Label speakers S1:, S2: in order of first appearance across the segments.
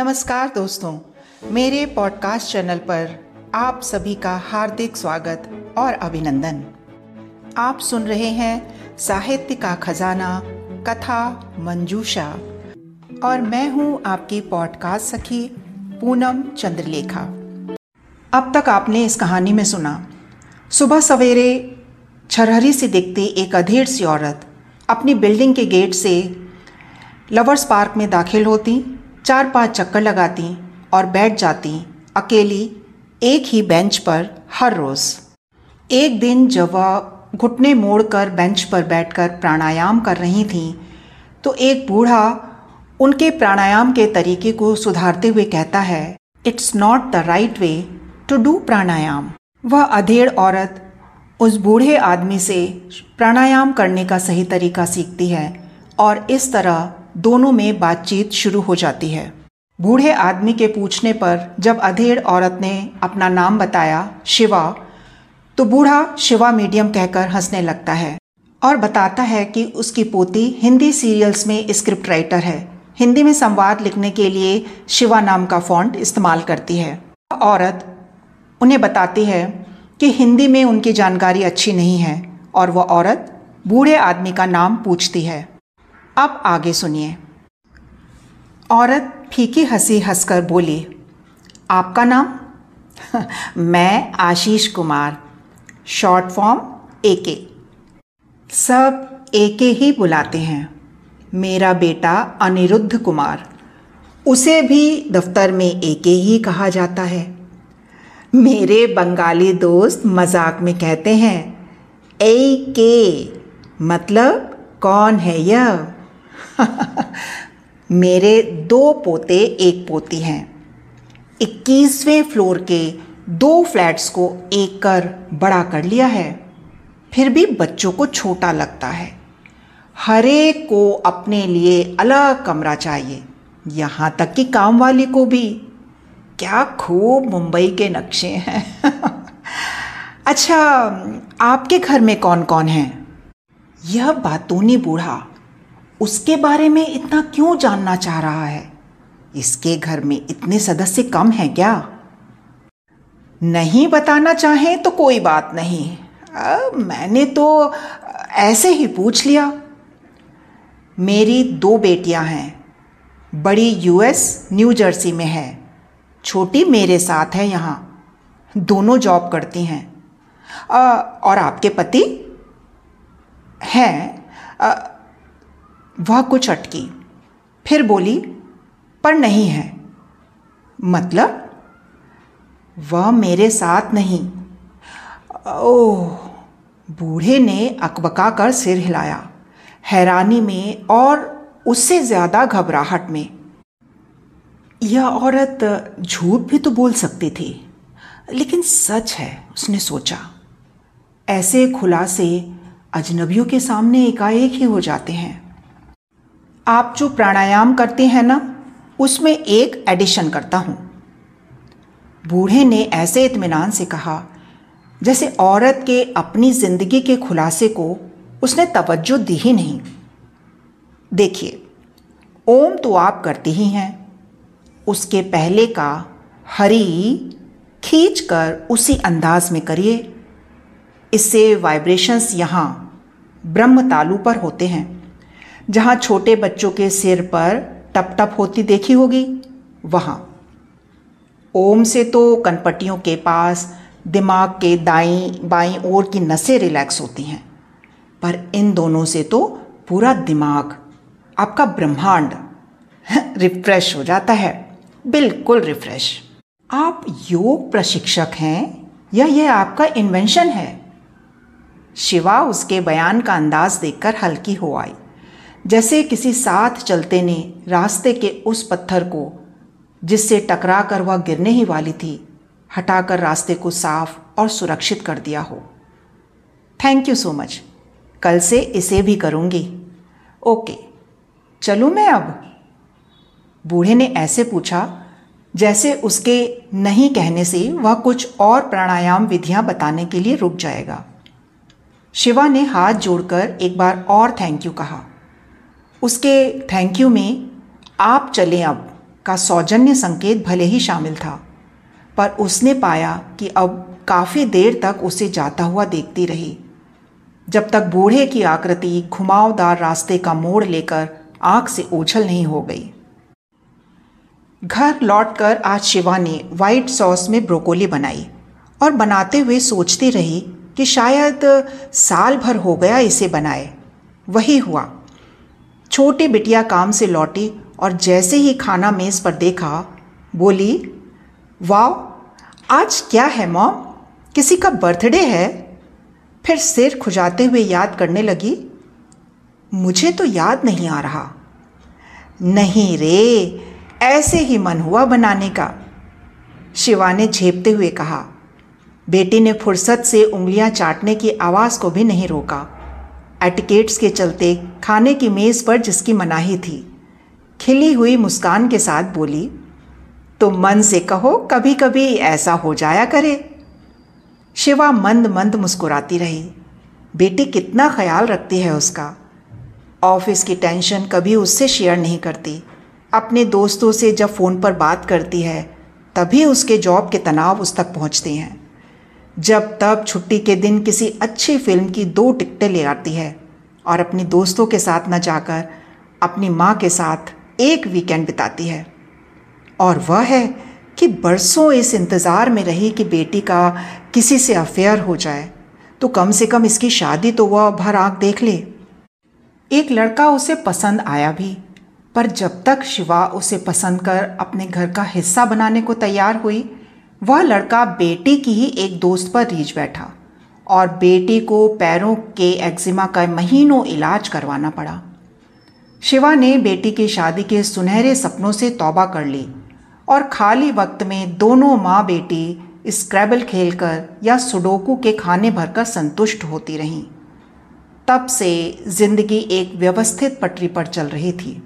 S1: नमस्कार दोस्तों, मेरे पॉडकास्ट चैनल पर आप सभी का हार्दिक स्वागत और अभिनंदन। आप सुन रहे हैं साहित्य का खजाना, कथा, मंजूषा। और मैं हूँ आपकी पॉडकास्ट सखी, पूनम चंद्रलेखा। अब तक आपने इस कहानी में सुना, सुबह सवेरे छरहरी से दिखती एक अधेड़ सी औरत अपनी बिल्डिंग के गेट से लवर्स पार्क में दाखिल होती चार पाँच चक्कर लगाती और बैठ जाती अकेली एक ही बेंच पर हर रोज़। एक दिन जब वह घुटने मोड़कर बेंच पर बैठकर प्राणायाम कर रही थी तो एक बूढ़ा उनके प्राणायाम के तरीके को सुधारते हुए कहता है it's not the right way to do pranayama. वह अधेड़ औरत उस बूढ़े आदमी से प्राणायाम करने का सही तरीका सीखती है और इस तरह दोनों में बातचीत शुरू हो जाती है। बूढ़े आदमी के पूछने पर जब अधेड़ औरत ने अपना नाम बताया, शिवा तो बूढ़ा शिवा मीडियम कहकर हंसने लगता है और बताता है कि उसकी पोती हिंदी सीरियल्स में स्क्रिप्ट राइटर है। हिंदी में संवाद लिखने के लिए शिवा नाम का फॉन्ट इस्तेमाल करती है। औरत उन्हें बताती है कि हिंदी में उनकी जानकारी अच्छी नहीं है और वह औरत बूढ़े आदमी का नाम पूछती है। अब आगे सुनिए। औरत फीकी हँसी हंसकर बोली, आपका नाम? मैं Ashish Kumar, short form AK सब एके ही बुलाते हैं। मेरा बेटा अनिरुद्ध कुमार, उसे भी दफ्तर में एके ही कहा जाता है। मेरे बंगाली दोस्त मज़ाक में कहते हैं ए के मतलब कौन है यह? मेरे दो पोते एक पोती हैं। इक्कीसवें फ्लोर के दो फ्लैट्स को एक कर बड़ा कर लिया है। फिर भी बच्चों को छोटा लगता है। हर एक को अपने लिए अलग कमरा चाहिए। यहाँ तक कि काम वाली को भी। क्या खूब मुंबई के नक्शे हैं। अच्छा आपके घर में कौन कौन है? यह बातूनी बूढ़ा। उसके बारे में इतना क्यों जानना चाह रहा है? इसके घर में इतने सदस्य कम हैं क्या? नहीं बताना चाहें तो कोई बात नहीं। आ, मैंने तो ऐसे ही पूछ लिया। मेरी दो बेटियाँ हैं। बड़ी यूएस न्यू जर्सी में है। छोटी मेरे साथ है यहाँ। दोनों जॉब करती हैं। और आपके पति? हैं। वह कुछ अटकी। फिर बोली, पर नहीं है। मतलब वह मेरे साथ नहीं। ओह, बूढ़े ने अकबका कर सिर हिलाया। हैरानी में और उससे ज़्यादा घबराहट में। यह औरत झूठ भी तो बोल सकती थी, लेकिन सच है, उसने सोचा। ऐसे खुलासे अजनबियों के सामने एकाएक ही हो जाते हैं। आप जो प्राणायाम करते हैं ना, उसमें एक एडिशन करता हूँ। बूढ़े ने ऐसे इत्मीनान से कहा, जैसे औरत के अपनी ज़िंदगी के खुलासे को उसने तवज्जो दी ही नहीं। देखिए, ओम तो आप करते ही हैं, उसके पहले का हरी खींच कर उसी अंदाज में करिए। इससे वाइब्रेशंस यहाँ ब्रह्म तालु पर होते हैं। जहाँ छोटे बच्चों के सिर पर टप टप होती देखी होगी, वहाँ। ओम से तो कनपटियों के पास, दिमाग के दाई, बाई ओर की नसें रिलैक्स होती हैं, पर इन दोनों से तो पूरा दिमाग, आपका ब्रह्मांड रिफ्रेश हो जाता है, बिल्कुल रिफ्रेश। आप योग प्रशिक्षक हैं, या यह आपका इन्वेंशन है? शिवा उसके बयान का अंदाज देखकर हल्की हो आई। जैसे किसी साथ चलते ने रास्ते के उस पत्थर को, जिससे टकरा कर वह गिरने ही वाली थी, हटाकर रास्ते को साफ़ और सुरक्षित कर दिया हो। थैंक यू सो मच कल से इसे भी करूँगी। ओके चलूँ मैं अब? बूढ़े ने ऐसे पूछा, जैसे उसके नहीं कहने से वह कुछ और प्राणायाम विधियाँ बताने के लिए रुक जाएगा। शिवा ने हाथ जोड़कर एक बार और थैंक यू कहा। उसके थैंक यू में आप चलें अब का सौजन्य संकेत भले ही शामिल था, पर उसने पाया कि अब काफ़ी देर तक उसे जाता हुआ देखती रही। जब तक बूढ़े की आकृति घुमावदार रास्ते का मोड़ लेकर आँख से ओझल नहीं हो गई। घर लौटकर आज शिवा ने वाइट सॉस में ब्रोकोली बनाई और बनाते हुए सोचती रही कि शायद साल भर हो गया इसे बनाए। वही हुआ। छोटी बिटिया काम से लौटी और जैसे ही खाना मेज़ पर देखा, बोली वाह आज क्या है मॉम? किसी का बर्थडे है? फिर सिर खुजाते हुए याद करने लगी, मुझे तो याद नहीं आ रहा। नहीं रे, ऐसे ही मन हुआ बनाने का। शिवा ने झेपते हुए कहा। बेटी ने फुर्सत से उंगलियाँ चाटने की आवाज़ को भी नहीं रोका। एटिकेट्स के चलते खाने की मेज़ पर जिसकी मनाही थी, खिली हुई मुस्कान के साथ बोली तो मन से कहो कभी कभी ऐसा हो जाया करे। शिवा मंद मंद मुस्कुराती रही, बेटी, कितना ख्याल रखती है उसका। ऑफ़िस की टेंशन कभी उससे शेयर नहीं करती। अपने दोस्तों से जब फ़ोन पर बात करती है, तभी उसके जॉब के तनाव उस तक पहुँचते हैं। जब तब छुट्टी के दिन किसी अच्छी फ़िल्म की दो टिकटें ले आती है और अपने दोस्तों के साथ न जाकर अपनी माँ के साथ एक वीकेंड बिताती है। और वह है कि बरसों इस इंतज़ार में रही कि बेटी का किसी से अफेयर हो जाए तो कम से कम इसकी शादी तो वह भर आँख देख ले। एक लड़का उसे पसंद आया भी, पर जब तक शिवा उसे पसंद कर अपने घर का हिस्सा बनाने को तैयार हुई वह लड़का बेटी की ही एक दोस्त पर रीझ बैठा और बेटी को पैरों के एक्जिमा का महीनों इलाज करवाना पड़ा। शिवा ने बेटी की शादी के सुनहरे सपनों से तौबा कर ली और खाली वक्त में दोनों माँ बेटी स्क्रैबल खेलकर या सुडोकू के खाने भरकर संतुष्ट होती रहीं। तब से ज़िंदगी एक व्यवस्थित पटरी पर चल रही थी।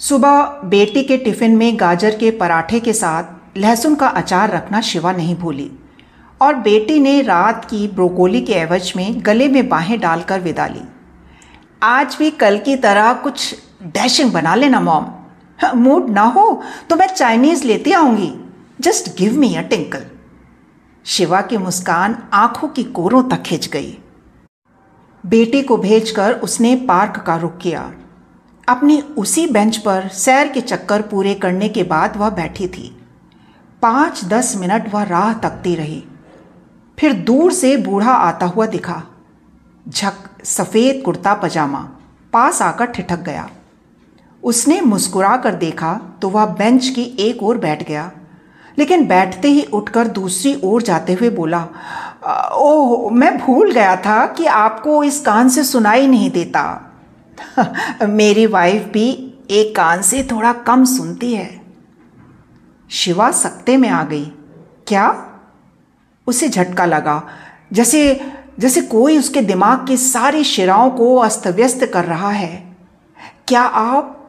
S1: सुबह बेटी के टिफ़िन में गाजर के पराठे के साथ लहसुन का अचार रखना शिवा नहीं भूली। और बेटी ने रात की ब्रोकोली के एवज में गले में बाहें डालकर विदा ली। आज भी कल की तरह कुछ डैशिंग बना लेना, मॉम। मूड ना हो तो मैं चाइनीज़ लेती आऊँगी। Just give me a tinkle. Shiva की मुस्कान आँखों की कोरों तक खिंच गई। बेटी को भेजकर उसने पार्क का रुख किया। अपनी उसी बेंच पर सैर के चक्कर पूरे करने के बाद वह बैठी थी। पाँच दस मिनट वह राह तकती रही। फिर दूर से बूढ़ा आता हुआ दिखा। झक, सफ़ेद कुर्ता पजामा, पास आकर ठिठक गया। उसने मुस्कुरा कर देखा तो वह बेंच की एक ओर बैठ गया। लेकिन बैठते ही उठकर दूसरी ओर जाते हुए बोला, ओह, मैं भूल गया था कि आपको इस कान से सुनाई नहीं देता। मेरी वाइफ भी एक कान से थोड़ा कम सुनती है। शिवा सकते में आ गई। क्या? उसे झटका लगा। जैसे जैसे कोई उसके दिमाग की सारी शिराओं को अस्त व्यस्त कर रहा है। क्या आप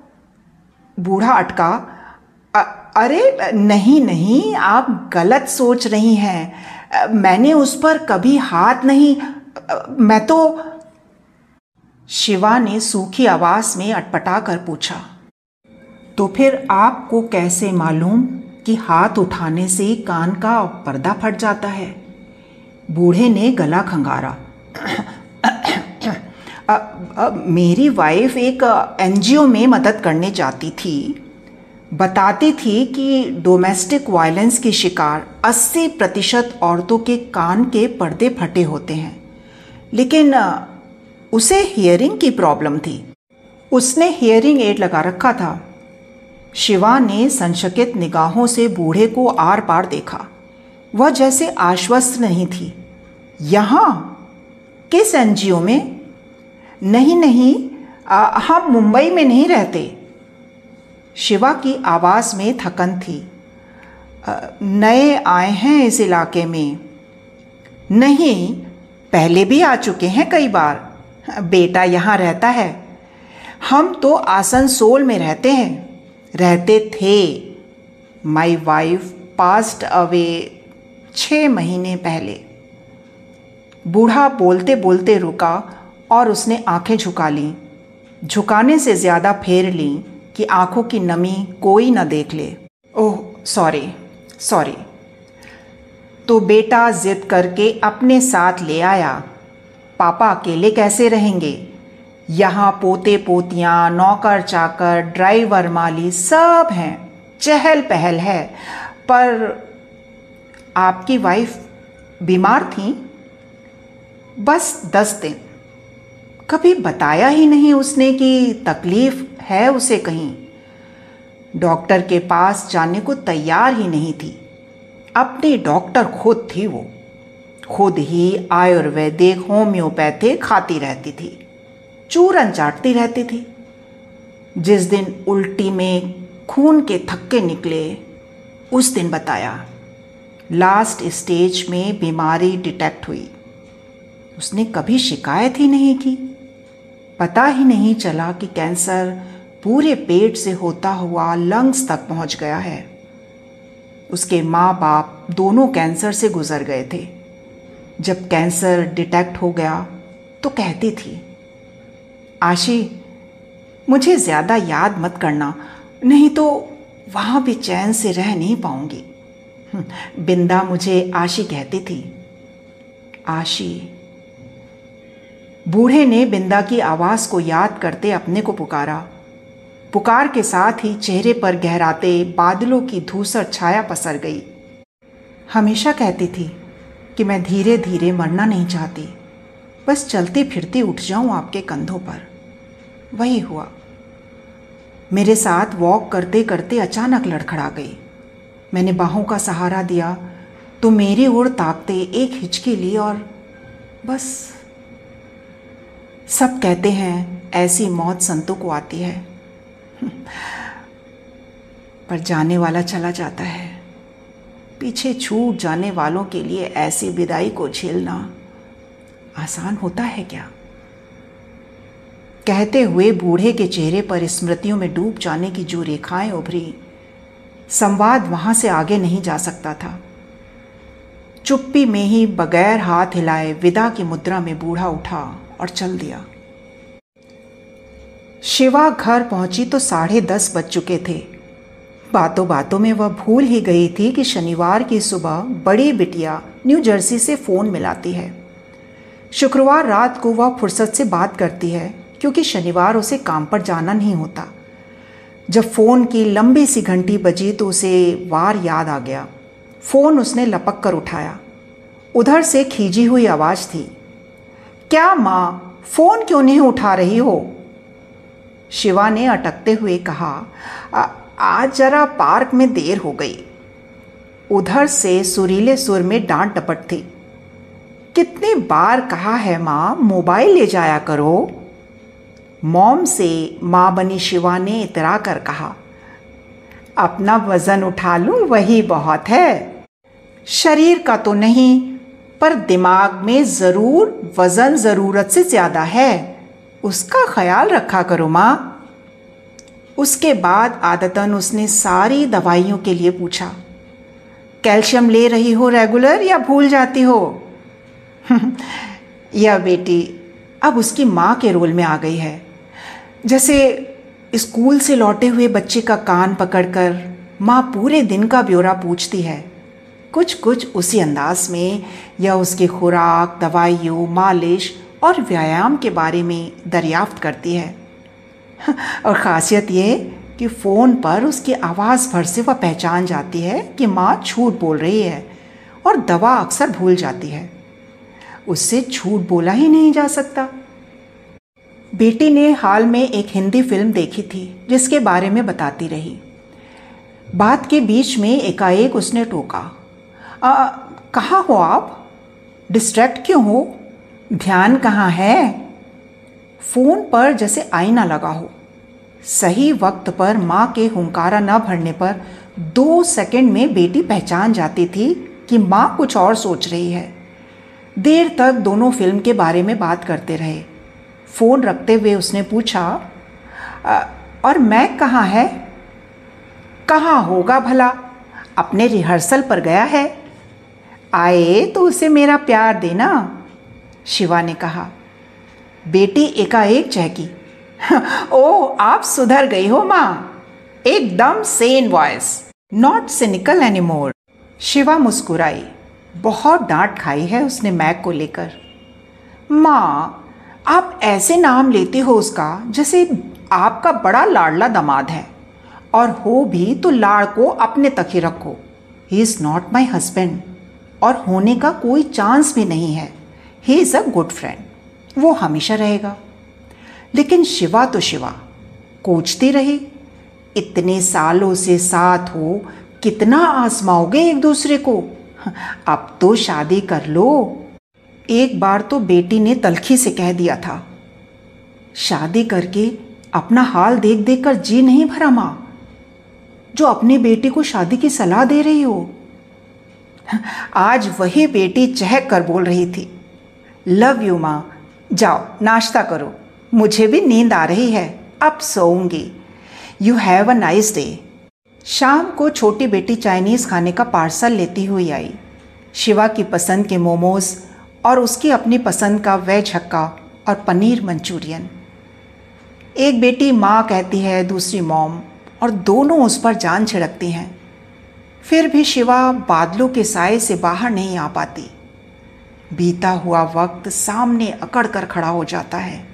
S1: बूढ़ा अटका? अ, अरे नहीं नहीं आप गलत सोच रही हैं। मैंने उस पर कभी हाथ नहीं मैं तो शिवा ने सूखी आवाज़ में अटपटा कर पूछा तो फिर आपको कैसे मालूम? कि हाथ उठाने से कान का पर्दा फट जाता है। बूढ़े ने गला खंगारा। आ, आ, मेरी वाइफ एक एनजीओ में मदद करने जाती थी। बताती थी कि डोमेस्टिक वायलेंस की शिकार 80 प्रतिशत औरतों के कान के पर्दे फटे होते हैं। लेकिन उसे हियरिंग की प्रॉब्लम थी। उसने हियरिंग एड लगा रखा था। शिवा ने संशकित निगाहों से बूढ़े को आर पार देखा। वह जैसे आश्वस्त नहीं थी। यहाँ? किस एनजीओ में? नहीं नहीं आ, हम मुंबई में नहीं रहते। शिवा की आवाज़ में थकन थी। आ, नए आए हैं इस इलाके में। नहीं पहले भी आ चुके हैं कई बार। बेटा यहाँ रहता है। हम तो आसनसोल में रहते हैं। रहते थे। माई वाइफ पास्ट अवे छः महीने पहले। बूढ़ा बोलते बोलते रुका और उसने आँखें झुका लीं। झुकाने से ज़्यादा फेर लीं कि आँखों की नमी कोई ना देख ले। ओह सॉरी सॉरी तो बेटा जिद करके अपने साथ ले आया। पापा अकेले कैसे रहेंगे? यहाँ पोते पोतियाँ, नौकर चाकर, ड्राइवर माली सब हैं। चहल पहल है। पर आपकी वाइफ बीमार थी? बस दस दिन। कभी बताया ही नहीं उसने कि तकलीफ़ है उसे कहीं। डॉक्टर के पास जाने को तैयार ही नहीं थी। अपने डॉक्टर खुद थी वो। खुद ही आयुर्वेदिक, होम्योपैथिक खाती रहती थी। चूरन चाटती रहती थी। जिस दिन उल्टी में खून के थक्के निकले, उस दिन बताया लास्ट स्टेज में बीमारी डिटेक्ट हुई। उसने कभी शिकायत ही नहीं की। पता ही नहीं चला कि कैंसर पूरे पेट से होता हुआ लंग्स तक पहुँच गया है। उसके माँ बाप दोनों कैंसर से गुजर गए थे। जब कैंसर डिटेक्ट हो गया तो कहती थी आशी मुझे ज़्यादा याद मत करना नहीं तो वहाँ भी चैन से रह नहीं पाऊँगी। हम्म, बिंदा मुझे आशी कहती थी। आशी बूढ़े ने बिंदा की आवाज़ को याद करते अपने को पुकारा। पुकार के साथ ही चेहरे पर गहराते बादलों की धूसर छाया पसर गई। हमेशा कहती थी कि मैं धीरे धीरे मरना नहीं चाहती बस चलती फिरती उठ जाऊँ आपके कंधों पर। वही हुआ। मेरे साथ वॉक करते करते अचानक लड़खड़ा गई। मैंने बाहों का सहारा दिया तो मेरी ओर ताकते एक हिचकी ली और बस। सब कहते हैं, ऐसी मौत संतों को आती है। पर जाने वाला चला जाता है। पीछे छूट जाने वालों के लिए ऐसी विदाई को झेलना आसान होता है क्या? कहते हुए बूढ़े के चेहरे पर स्मृतियों में डूब जाने की जो रेखाएँ उभरी, संवाद वहाँ से आगे नहीं जा सकता था। चुप्पी में ही बगैर हाथ हिलाए विदा की मुद्रा में बूढ़ा उठा और चल दिया। शिवा घर पहुँची तो साढ़े दस बज चुके थे। बातों बातों में वह भूल ही गई थी कि शनिवार की सुबह बड़ी बिटिया न्यू जर्सी से फ़ोन मिलाती है। शुक्रवार रात को वह फुर्सत से बात करती है। क्योंकि शनिवार उसे काम पर जाना नहीं होता। जब फ़ोन की लंबी सी घंटी बजी तो उसे वार याद आ गया। फ़ोन उसने लपक कर उठाया। उधर से खींची हुई आवाज़ थी क्या माँ फ़ोन क्यों नहीं उठा रही हो? शिवा ने अटकते हुए कहा आ, आज जरा पार्क में देर हो गई। उधर से सुरीले सुर में डांट डपट थी कितनी बार कहा है माँ मोबाइल ले जाया करो? मॉम से माँ बनी शिवा ने इतरा कर कहा, अपना वज़न उठा लूँ, वही बहुत है। शरीर का तो नहीं, पर दिमाग में ज़रूर, वज़न ज़रूरत से ज़्यादा है। उसका ख्याल रखा करो माँ। उसके बाद आदतन उसने सारी दवाइयों के लिए पूछा, कैल्शियम ले रही हो रेगुलर या भूल जाती हो? यह बेटी, अब उसकी माँ के रोल में आ गई है। जैसे स्कूल से लौटे हुए बच्चे का कान पकड़कर माँ पूरे दिन का ब्यौरा पूछती है। कुछ कुछ उसी अंदाज में यह उसके खुराक, दवाइयों, मालिश और व्यायाम के बारे में दरियाफ्त करती है। और ख़ासियत ये कि फ़ोन पर उसकी आवाज़ भर से वह पहचान जाती है कि माँ झूठ बोल रही है और दवा अक्सर भूल जाती है। उससे झूठ बोला ही नहीं जा सकता। बेटी ने हाल में एक हिंदी फ़िल्म देखी थी, जिसके बारे में बताती रही। बात के बीच में एकाएक उसने टोका। कहाँ हो आप? डिस्ट्रैक्ट क्यों हो? ध्यान कहाँ है? फ़ोन पर जैसे आईना लगा हो। सही वक्त पर माँ के हुंकारा न भरने पर दो सेकंड में बेटी पहचान जाती थी कि माँ कुछ और सोच रही है। देर तक दोनों फ़िल्म के बारे में बात करते रहे। फ़ोन रखते हुए उसने पूछा और मैं कहाँ है? कहाँ होगा भला? अपने रिहर्सल पर गया है? आए तो उसे मेरा प्यार देना। शिवा ने कहा। बेटी एकाएक चहकी। ओ, आप सुधर गई हो माँ। एकदम sane voice not cynical anymore. Shiva मुस्कुराई। बहुत डांट खाई है उसने मैक को लेकर। माँ आप ऐसे नाम लेते हो उसका, जैसे आपका बड़ा लाडला दमाद है। और हो भी तो लाड़ को अपने तक ही रखो। He is not my husband और होने का कोई चांस भी नहीं है। He is a good friend वो हमेशा रहेगा। लेकिन शिवा तो शिवा। कोचती रही। इतने सालों से साथ हो, कितना आजमाओगे एक दूसरे को? अब तो शादी कर लो। एक बार तो बेटी ने तलखी से कह दिया था, शादी करके अपना हाल देख देख कर जी नहीं भरा माँ, जो अपनी बेटी को शादी की सलाह दे रही हो। आज वही बेटी चहक कर बोल रही थी, लव यू माँ, जाओ, नाश्ता करो, मुझे भी नींद आ रही है, अब सोऊँगी। You have a nice day शाम को छोटी बेटी चाइनीज़ खाने का पार्सल लेती हुई आई। शिवा की पसंद के मोमोज़ और उसकी अपनी पसंद का वेज हक्का और पनीर मंचूरियन। एक बेटी माँ कहती है, दूसरी मॉम, और दोनों उस पर जान छिड़कती हैं। फिर भी शिवा बादलों के साय से बाहर नहीं आ पाती। बीता हुआ वक्त सामने अकड़ कर खड़ा हो जाता है।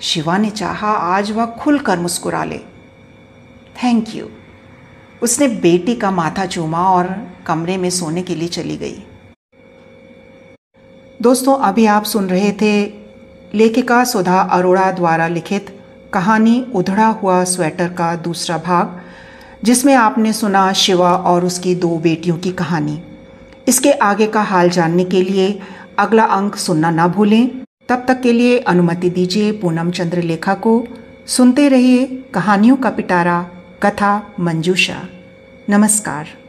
S1: शिवा ने चाहा, आज वह खुल कर मुस्कुरा ले। Thank you. उसने बेटी का माथा चूमा और कमरे में सोने के लिए चली गई। दोस्तों, अभी आप सुन रहे थे लेखिका सुधा अरोड़ा द्वारा लिखित कहानी उधड़ा हुआ स्वेटर का दूसरा भाग, जिसमें आपने सुना शिवा और उसकी दो बेटियों की कहानी। इसके आगे का हाल जानने के लिए अगला अंक सुनना ना भूलें। तब तक के लिए अनुमति दीजिए पूनम चंद्र लेखा को। सुनते रहिए कहानियों का पिटारा, कथा मंजूषा। नमस्कार।